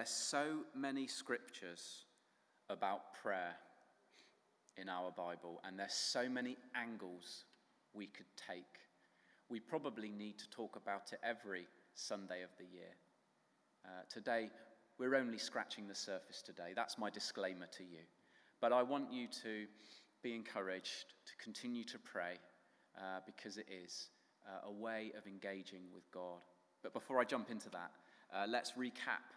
There's so many scriptures about prayer in our Bible, and there's so many angles we could take. We probably need to talk about it every Sunday of the year. Uh, today, we're only scratching the surface today. That's my disclaimer to you. But I want you to be encouraged to continue to pray uh, because it is uh, a way of engaging with God. But before I jump into that, uh, let's recap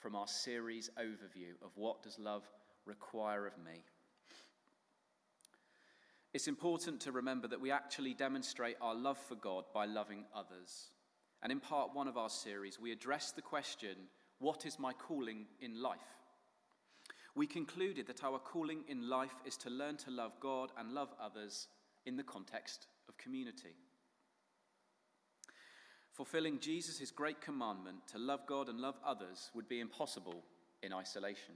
from our series overview of what does love require of me. It's important to remember that we actually demonstrate our love for God by loving others. And in part one of our series, we addressed the question what is my calling in life? We concluded that our calling in life is to learn to love God and love others in the context of community. Fulfilling Jesus' great commandment to love God and love others would be impossible in isolation.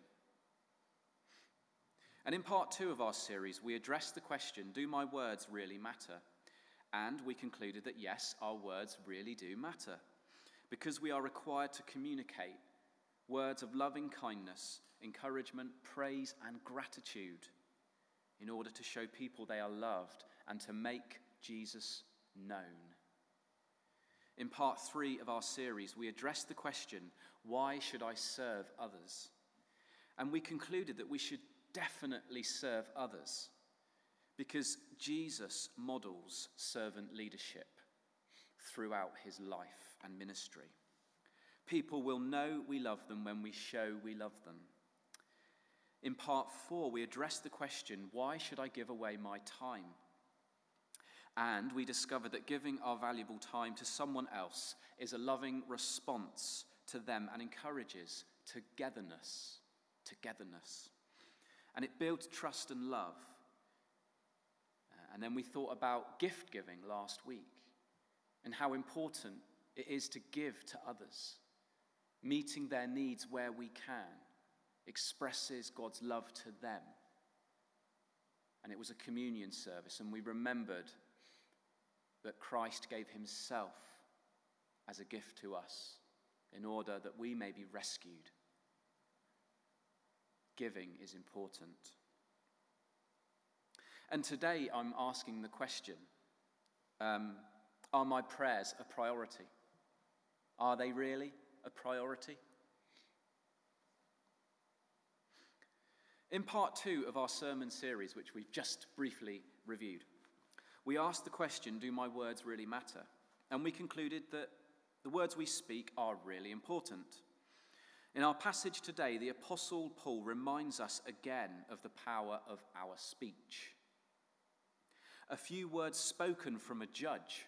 And in part two of our series, we addressed the question Do my words really matter? And we concluded that yes, our words really do matter because we are required to communicate words of loving kindness, encouragement, praise, and gratitude in order to show people they are loved and to make Jesus known. In part three of our series, we addressed the question why should I serve others? And we concluded that we should definitely serve others because Jesus models servant leadership throughout his life and ministry. People will know we love them when we show we love them. In part four, we addressed the question why should I give away my time? And we discover that giving our valuable time to someone else is a loving response to them and encourages togetherness. Togetherness. And it builds trust and love. Uh, and then we thought about gift giving last week and how important it is to give to others, meeting their needs where we can expresses God's love to them. And it was a communion service, and we remembered that Christ gave himself as a gift to us in order that we may be rescued. Giving is important. And today I'm asking the question um, Are my prayers a priority? Are they really a priority? In part two of our sermon series, which we've just briefly reviewed, we asked the question Do my words really matter? And we concluded that the words we speak are really important. In our passage today, the Apostle Paul reminds us again of the power of our speech. A few words spoken from a judge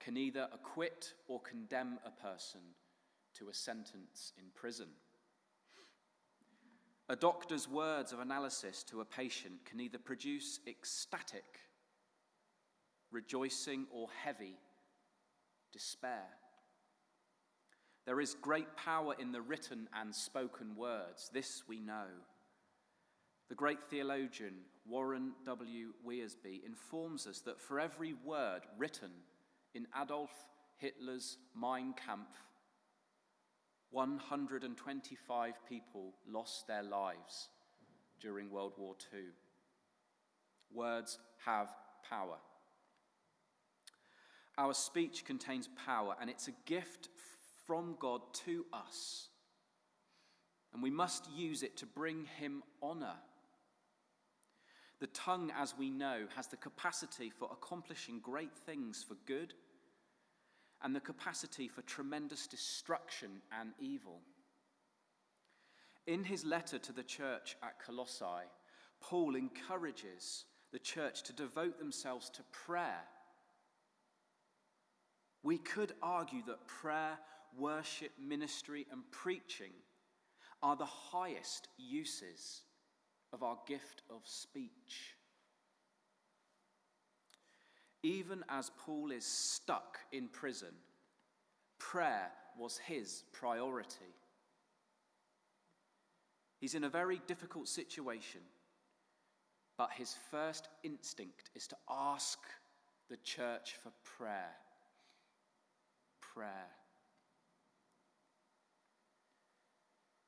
can either acquit or condemn a person to a sentence in prison. A doctor's words of analysis to a patient can either produce ecstatic rejoicing, or heavy despair. There is great power in the written and spoken words. This we know. The great theologian Warren W. Wiersbe informs us that for every word written in Adolf Hitler's Mein Kampf, 125 people lost their lives during World War II. Words have power. Our speech contains power, and it's a gift from God to us. And we must use it to bring Him honor. The tongue, as we know, has the capacity for accomplishing great things for good and the capacity for tremendous destruction and evil. In his letter to the church at Colossae, Paul encourages the church to devote themselves to prayer we could argue that prayer, worship, ministry, and preaching are the highest uses of our gift of speech. Even as Paul is stuck in prison, prayer was his priority. He's in a very difficult situation, but his first instinct is to ask the church for prayer prayer.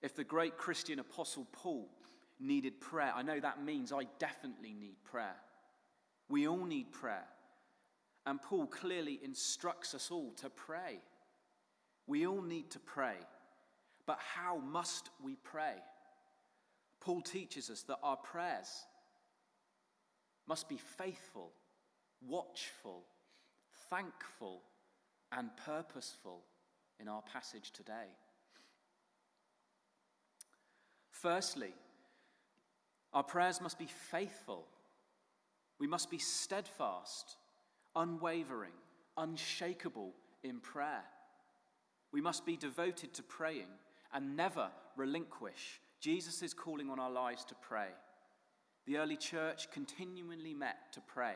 If the great Christian apostle Paul needed prayer, I know that means I definitely need prayer. We all need prayer. And Paul clearly instructs us all to pray. We all need to pray. But how must we pray? Paul teaches us that our prayers must be faithful, watchful, thankful, and purposeful in our passage today. Firstly, our prayers must be faithful. We must be steadfast, unwavering, unshakable in prayer. We must be devoted to praying and never relinquish. Jesus is calling on our lives to pray. The early church continually met to pray,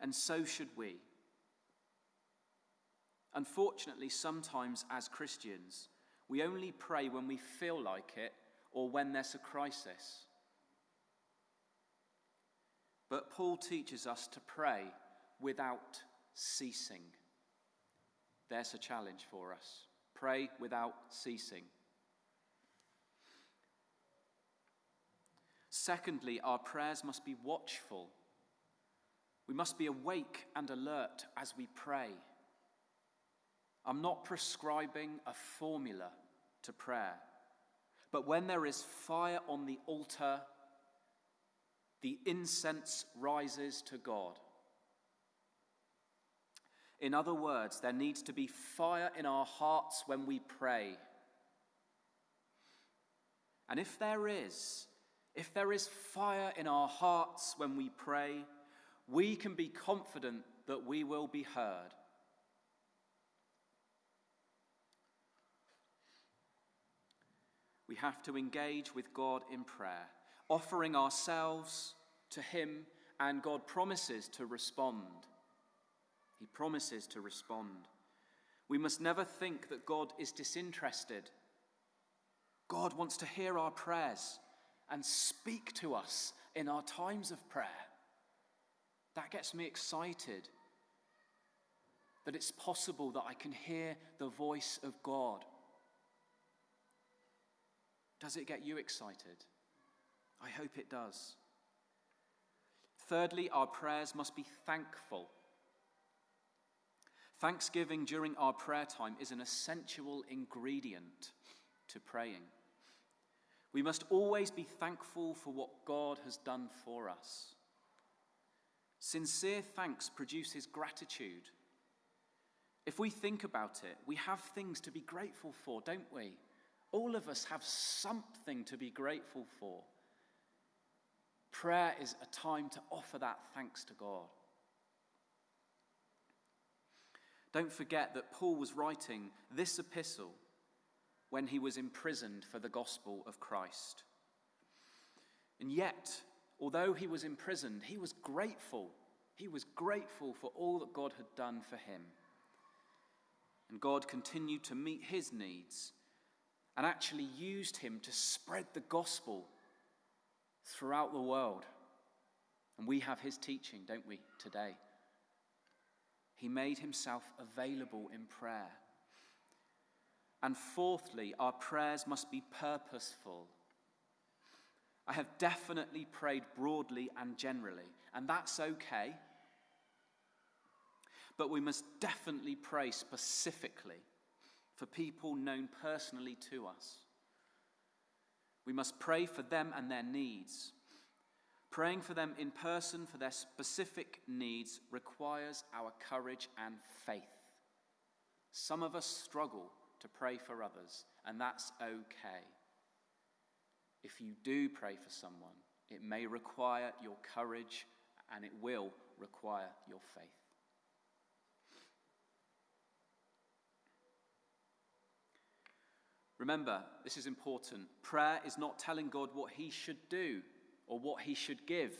and so should we. Unfortunately, sometimes as Christians, we only pray when we feel like it or when there's a crisis. But Paul teaches us to pray without ceasing. There's a challenge for us. Pray without ceasing. Secondly, our prayers must be watchful. We must be awake and alert as we pray. I'm not prescribing a formula to prayer, but when there is fire on the altar, the incense rises to God. In other words, there needs to be fire in our hearts when we pray. And if there is, if there is fire in our hearts when we pray, we can be confident that we will be heard. We have to engage with God in prayer, offering ourselves to Him, and God promises to respond. He promises to respond. We must never think that God is disinterested. God wants to hear our prayers and speak to us in our times of prayer. That gets me excited that it's possible that I can hear the voice of God. Does it get you excited? I hope it does. Thirdly, our prayers must be thankful. Thanksgiving during our prayer time is an essential ingredient to praying. We must always be thankful for what God has done for us. Sincere thanks produces gratitude. If we think about it, we have things to be grateful for, don't we? All of us have something to be grateful for. Prayer is a time to offer that thanks to God. Don't forget that Paul was writing this epistle when he was imprisoned for the gospel of Christ. And yet, although he was imprisoned, he was grateful. He was grateful for all that God had done for him. And God continued to meet his needs and actually used him to spread the gospel throughout the world. And we have his teaching, don't we, today? He made himself available in prayer. And fourthly, our prayers must be purposeful. I have definitely prayed broadly and generally, and that's okay. But we must definitely pray specifically for people known personally to us. We must pray for them and their needs. Praying for them in person for their specific needs requires our courage and faith. Some of us struggle to pray for others, and that's okay. If you do pray for someone, it may require your courage and it will require your faith. Remember, this is important. Prayer is not telling God what he should do or what he should give,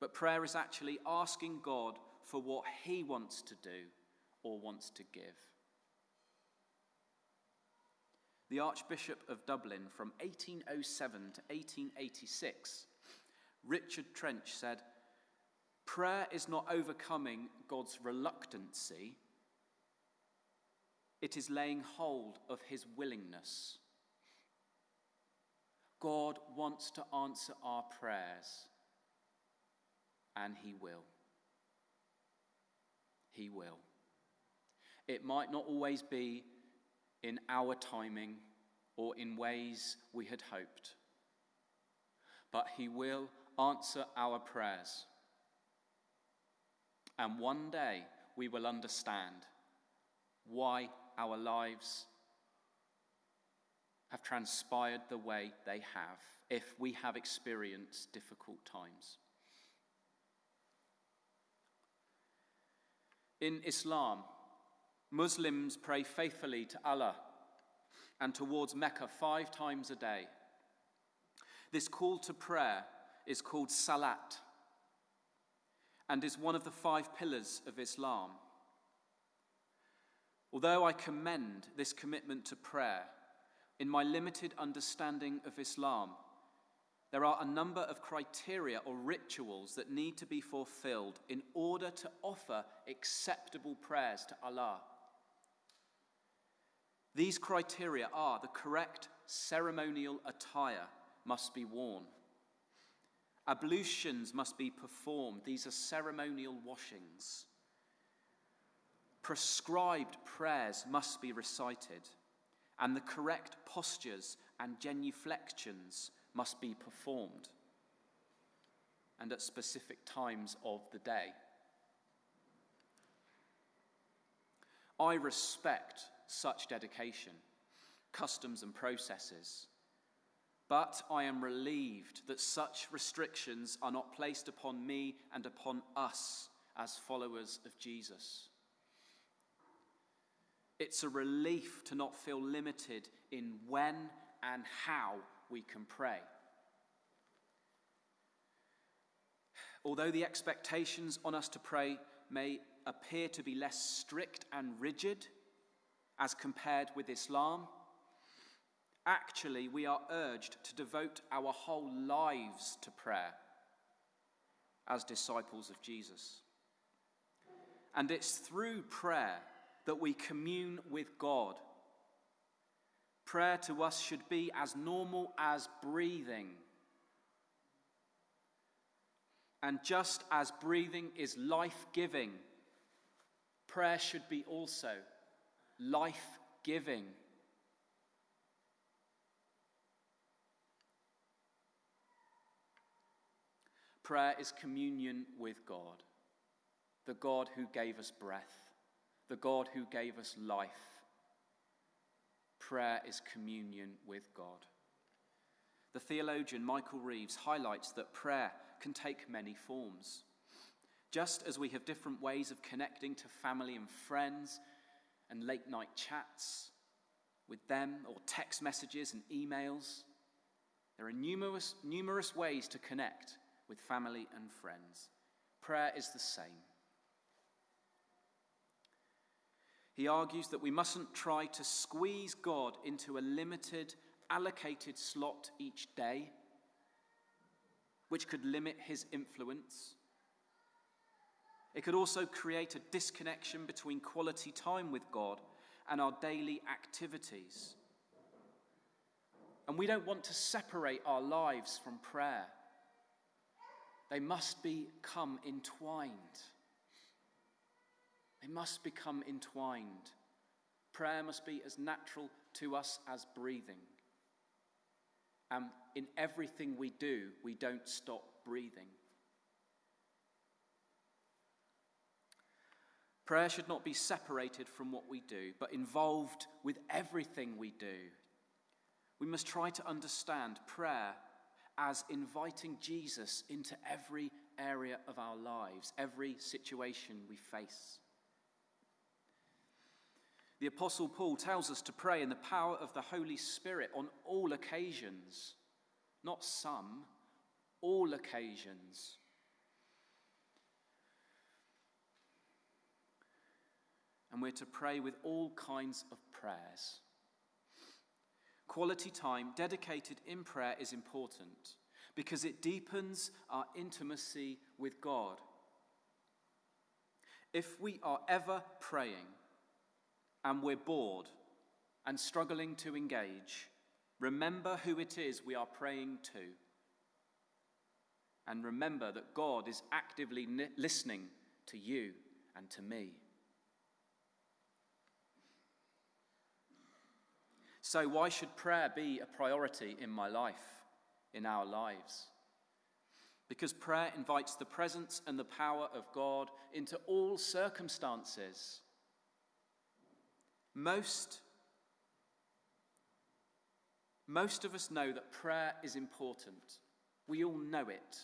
but prayer is actually asking God for what he wants to do or wants to give. The Archbishop of Dublin from 1807 to 1886, Richard Trench said, Prayer is not overcoming God's reluctancy, it is laying hold of his willingness. God wants to answer our prayers, and he will. He will. It might not always be in our timing or in ways we had hoped, but he will answer our prayers. And one day we will understand why our lives have transpired the way they have if we have experienced difficult times. In Islam, Muslims pray faithfully to Allah and towards Mecca five times a day. This call to prayer is called Salat and is one of the five pillars of Islam. Although I commend this commitment to prayer, in my limited understanding of Islam, there are a number of criteria or rituals that need to be fulfilled in order to offer acceptable prayers to Allah. These criteria are the correct ceremonial attire must be worn. Ablutions must be performed. These are ceremonial washings. Prescribed prayers must be recited, and the correct postures and genuflections must be performed, and at specific times of the day. I respect such dedication, customs, and processes. But I am relieved that such restrictions are not placed upon me and upon us as followers of Jesus. It's a relief to not feel limited in when and how we can pray. Although the expectations on us to pray may appear to be less strict and rigid as compared with Islam, Actually, we are urged to devote our whole lives to prayer as disciples of Jesus. And it's through prayer that we commune with God. Prayer to us should be as normal as breathing. And just as breathing is life giving, prayer should be also life giving. Prayer is communion with God, the God who gave us breath, the God who gave us life. Prayer is communion with God. The theologian Michael Reeves highlights that prayer can take many forms. Just as we have different ways of connecting to family and friends and late night chats with them, or text messages and emails, there are numerous, numerous ways to connect with family and friends. Prayer is the same. He argues that we mustn't try to squeeze God into a limited, allocated slot each day, which could limit his influence. It could also create a disconnection between quality time with God and our daily activities. And we don't want to separate our lives from prayer. They must become entwined. They must become entwined. Prayer must be as natural to us as breathing. And in everything we do, we don't stop breathing. Prayer should not be separated from what we do, but involved with everything we do. We must try to understand prayer as inviting Jesus into every area of our lives, every situation we face. The Apostle Paul tells us to pray in the power of the Holy Spirit on all occasions, not some, all occasions. And we're to pray with all kinds of prayers. Quality time dedicated in prayer is important because it deepens our intimacy with God. If we are ever praying and we're bored and struggling to engage, remember who it is we are praying to. And remember that God is actively listening to you and to me. So, why should prayer be a priority in my life, in our lives? Because prayer invites the presence and the power of God into all circumstances. Most, most of us know that prayer is important. We all know it.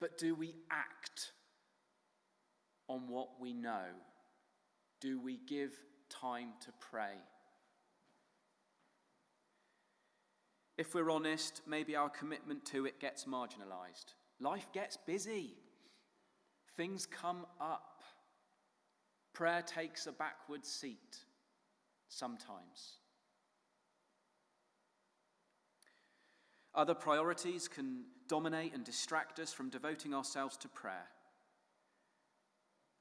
But do we act on what we know? Do we give time to pray? If we're honest, maybe our commitment to it gets marginalized. Life gets busy, things come up. Prayer takes a backward seat sometimes. Other priorities can dominate and distract us from devoting ourselves to prayer.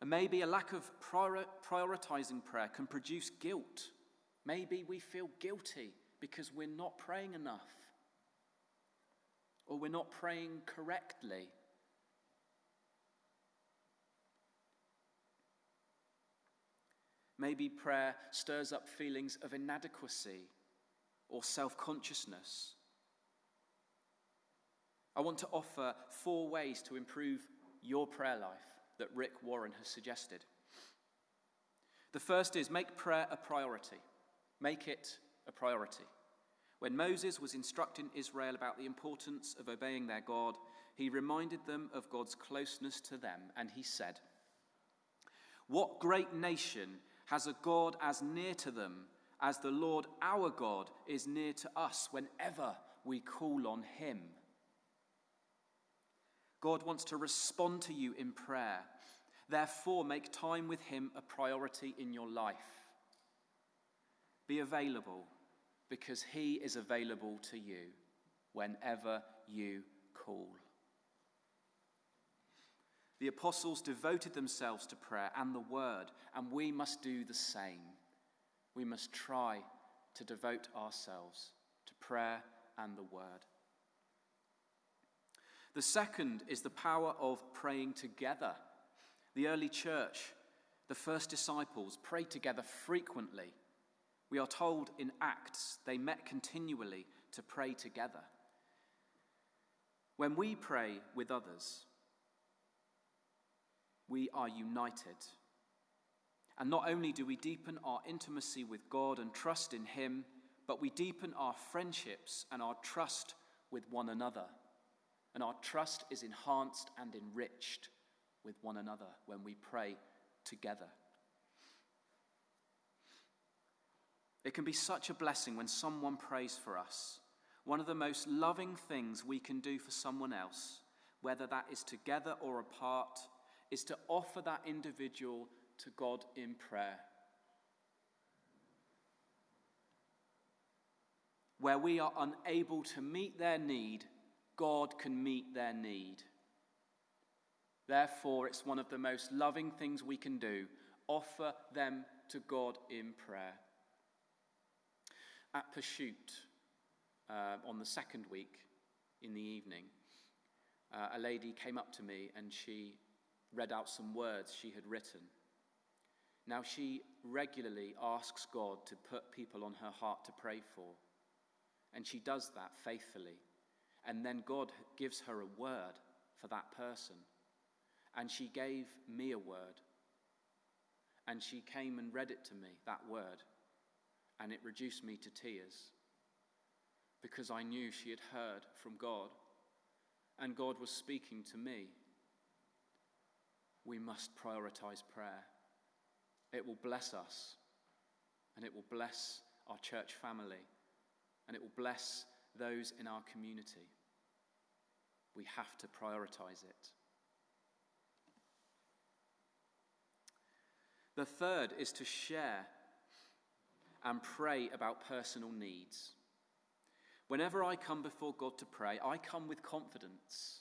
And maybe a lack of prior- prioritizing prayer can produce guilt. Maybe we feel guilty because we're not praying enough or we're not praying correctly. Maybe prayer stirs up feelings of inadequacy or self consciousness. I want to offer four ways to improve your prayer life that Rick Warren has suggested. The first is make prayer a priority. Make it a priority. When Moses was instructing Israel about the importance of obeying their God, he reminded them of God's closeness to them, and he said, What great nation has a God as near to them as the Lord our God is near to us whenever we call on him? God wants to respond to you in prayer. Therefore, make time with Him a priority in your life. Be available because He is available to you whenever you call. The apostles devoted themselves to prayer and the word, and we must do the same. We must try to devote ourselves to prayer and the word. The second is the power of praying together. The early church, the first disciples, prayed together frequently. We are told in Acts they met continually to pray together. When we pray with others, we are united. And not only do we deepen our intimacy with God and trust in Him, but we deepen our friendships and our trust with one another and our trust is enhanced and enriched with one another when we pray together. It can be such a blessing when someone prays for us. One of the most loving things we can do for someone else, whether that is together or apart, is to offer that individual to God in prayer. Where we are unable to meet their need, God can meet their need. Therefore, it's one of the most loving things we can do offer them to God in prayer. At Pursuit, uh, on the second week in the evening, uh, a lady came up to me and she read out some words she had written. Now, she regularly asks God to put people on her heart to pray for, and she does that faithfully. And then God gives her a word for that person. And she gave me a word. And she came and read it to me, that word. And it reduced me to tears because I knew she had heard from God and God was speaking to me. We must prioritize prayer. It will bless us and it will bless our church family and it will bless those in our community. We have to prioritize it. The third is to share and pray about personal needs. Whenever I come before God to pray, I come with confidence.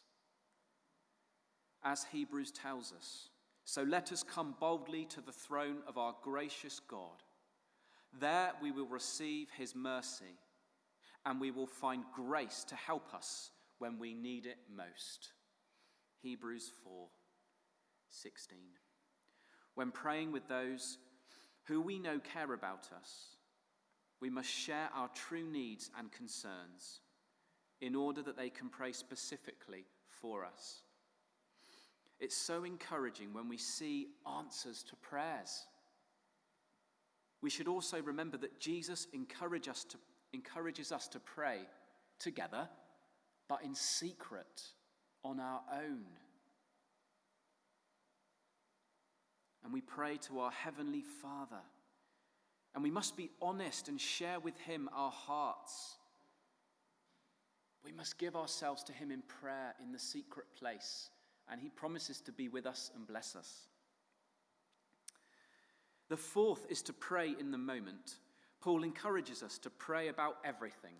As Hebrews tells us, So let us come boldly to the throne of our gracious God. There we will receive his mercy, and we will find grace to help us when we need it most. Hebrews 4 16. When praying with those who we know care about us, we must share our true needs and concerns in order that they can pray specifically for us. It's so encouraging when we see answers to prayers. We should also remember that Jesus encourage us to, encourages us to pray together, but in secret, on our own. And we pray to our Heavenly Father. And we must be honest and share with Him our hearts. We must give ourselves to Him in prayer in the secret place and he promises to be with us and bless us. The fourth is to pray in the moment. Paul encourages us to pray about everything.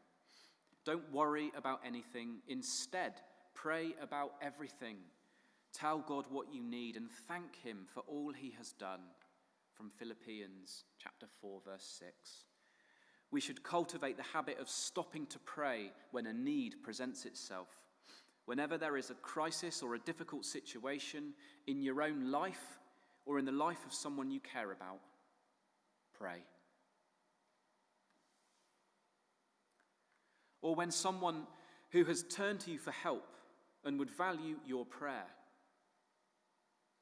Don't worry about anything. Instead, pray about everything. Tell God what you need and thank him for all he has done. From Philippians chapter 4 verse 6. We should cultivate the habit of stopping to pray when a need presents itself. Whenever there is a crisis or a difficult situation in your own life or in the life of someone you care about, pray. Or when someone who has turned to you for help and would value your prayer,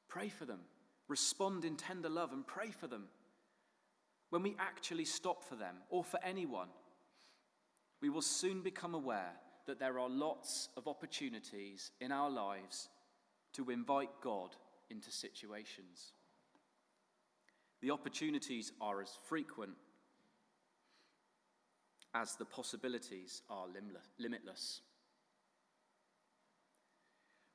pray for them. Respond in tender love and pray for them. When we actually stop for them or for anyone, we will soon become aware that there are lots of opportunities in our lives to invite God into situations. The opportunities are as frequent as the possibilities are limitless.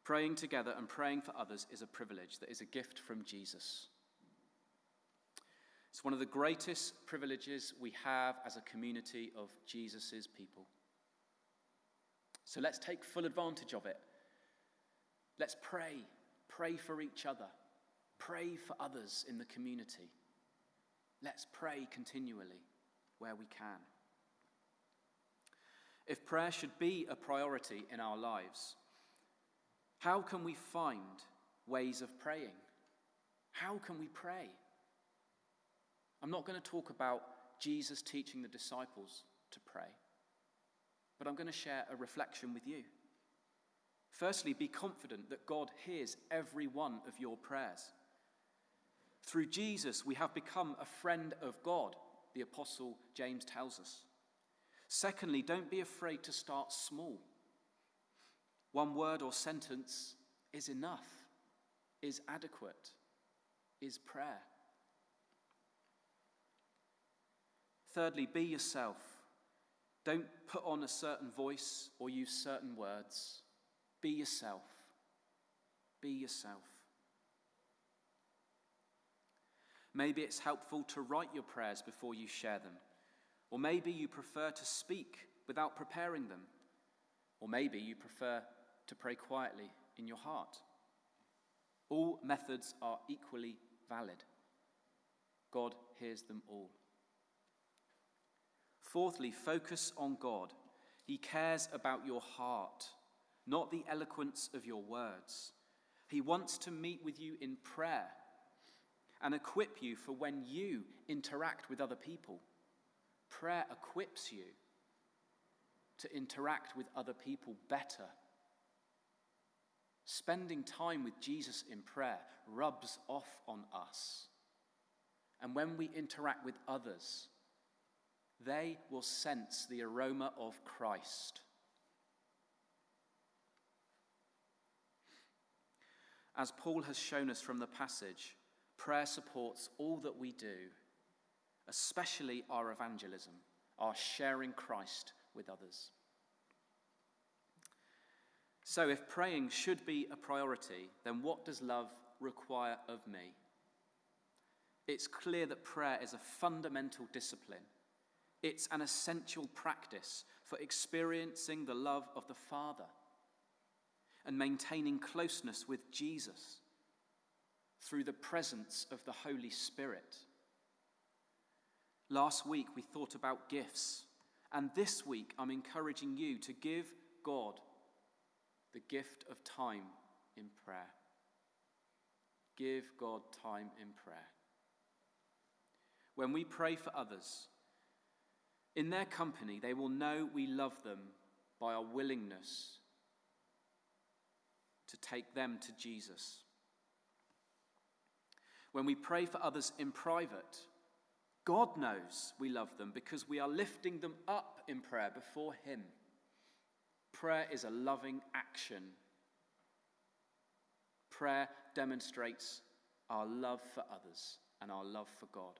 Praying together and praying for others is a privilege that is a gift from Jesus. It's one of the greatest privileges we have as a community of Jesus' people. So let's take full advantage of it. Let's pray. Pray for each other. Pray for others in the community. Let's pray continually where we can. If prayer should be a priority in our lives, how can we find ways of praying? How can we pray? I'm not going to talk about Jesus teaching the disciples to pray but I'm going to share a reflection with you. Firstly, be confident that God hears every one of your prayers. Through Jesus, we have become a friend of God, the Apostle James tells us. Secondly, don't be afraid to start small. One word or sentence is enough, is adequate, is prayer. Thirdly, be yourself. Don't put on a certain voice or use certain words. Be yourself. Be yourself. Maybe it's helpful to write your prayers before you share them. Or maybe you prefer to speak without preparing them. Or maybe you prefer to pray quietly in your heart. All methods are equally valid. God hears them all. Fourthly, focus on God. He cares about your heart, not the eloquence of your words. He wants to meet with you in prayer and equip you for when you interact with other people. Prayer equips you to interact with other people better. Spending time with Jesus in prayer rubs off on us. And when we interact with others, they will sense the aroma of Christ. As Paul has shown us from the passage, prayer supports all that we do, especially our evangelism, our sharing Christ with others. So, if praying should be a priority, then what does love require of me? It's clear that prayer is a fundamental discipline it's an essential practice for experiencing the love of the Father and maintaining closeness with Jesus. through the presence of the Holy Spirit. Last week we thought about gifts, and this week I'm encouraging you to give God the gift of time in prayer. Give God time in prayer. When we pray for others, in their company, they will know we love them by our willingness to take them to Jesus. When we pray for others in private, God knows we love them because we are lifting them up in prayer before Him. Prayer is a loving action. Prayer demonstrates our love for others and our love for God.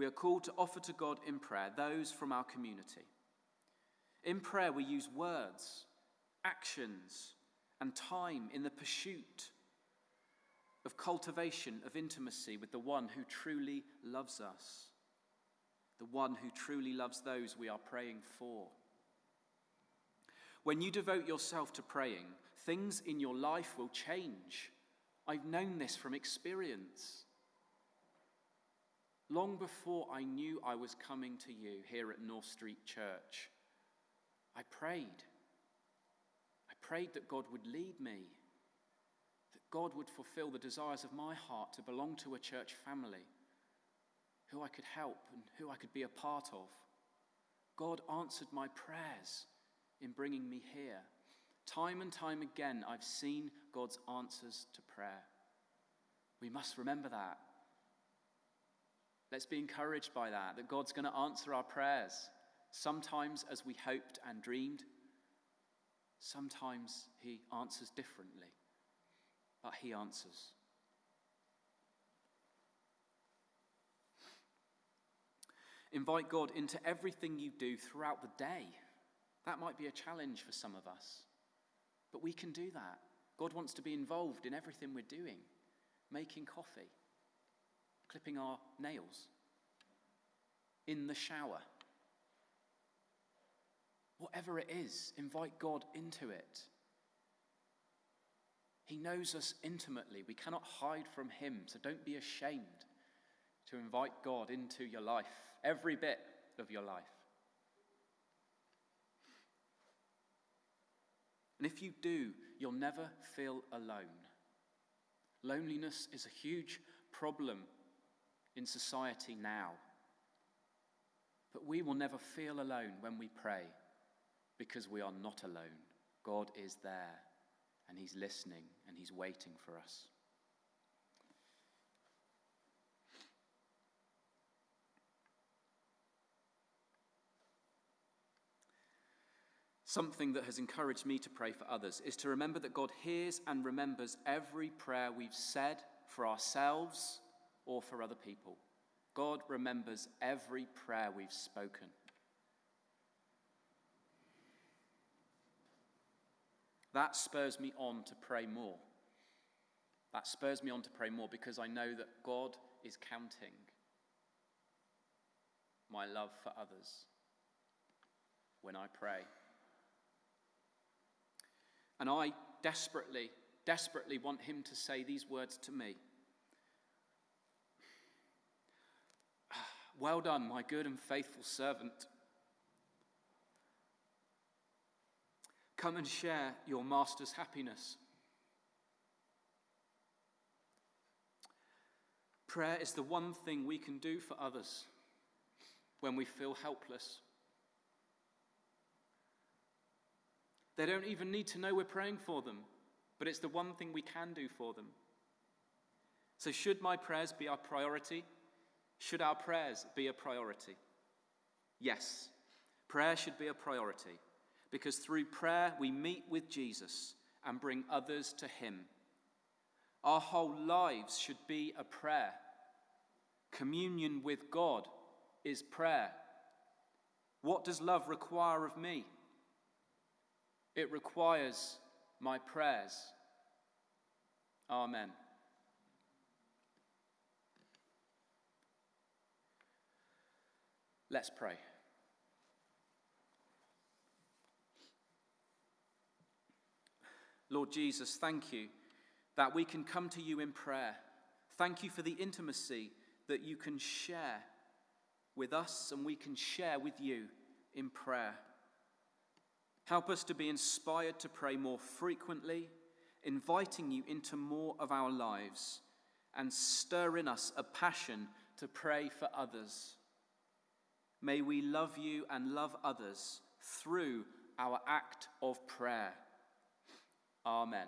We are called to offer to God in prayer those from our community. In prayer, we use words, actions, and time in the pursuit of cultivation of intimacy with the one who truly loves us, the one who truly loves those we are praying for. When you devote yourself to praying, things in your life will change. I've known this from experience. Long before I knew I was coming to you here at North Street Church, I prayed. I prayed that God would lead me, that God would fulfill the desires of my heart to belong to a church family, who I could help and who I could be a part of. God answered my prayers in bringing me here. Time and time again, I've seen God's answers to prayer. We must remember that. Let's be encouraged by that, that God's going to answer our prayers, sometimes as we hoped and dreamed, sometimes He answers differently, but He answers. Invite God into everything you do throughout the day. That might be a challenge for some of us, but we can do that. God wants to be involved in everything we're doing making coffee, clipping our nails, in the shower. Whatever it is, invite God into it. He knows us intimately. We cannot hide from Him, so don't be ashamed to invite God into your life, every bit of your life. And if you do, you'll never feel alone. Loneliness is a huge problem in society now. But we will never feel alone when we pray because we are not alone. God is there and He's listening and He's waiting for us. Something that has encouraged me to pray for others is to remember that God hears and remembers every prayer we've said for ourselves or for other people. God remembers every prayer we've spoken. That spurs me on to pray more. That spurs me on to pray more because I know that God is counting my love for others when I pray. And I desperately, desperately want Him to say these words to me. Well done, my good and faithful servant. Come and share your master's happiness. Prayer is the one thing we can do for others when we feel helpless. They don't even need to know we're praying for them, but it's the one thing we can do for them. So, should my prayers be our priority? Should our prayers be a priority? Yes, prayer should be a priority because through prayer we meet with Jesus and bring others to Him. Our whole lives should be a prayer. Communion with God is prayer. What does love require of me? It requires my prayers. Amen. Let's pray. Lord Jesus, thank you that we can come to you in prayer. Thank you for the intimacy that you can share with us and we can share with you in prayer. Help us to be inspired to pray more frequently, inviting you into more of our lives and stir in us a passion to pray for others. May we love you and love others through our act of prayer. Amen.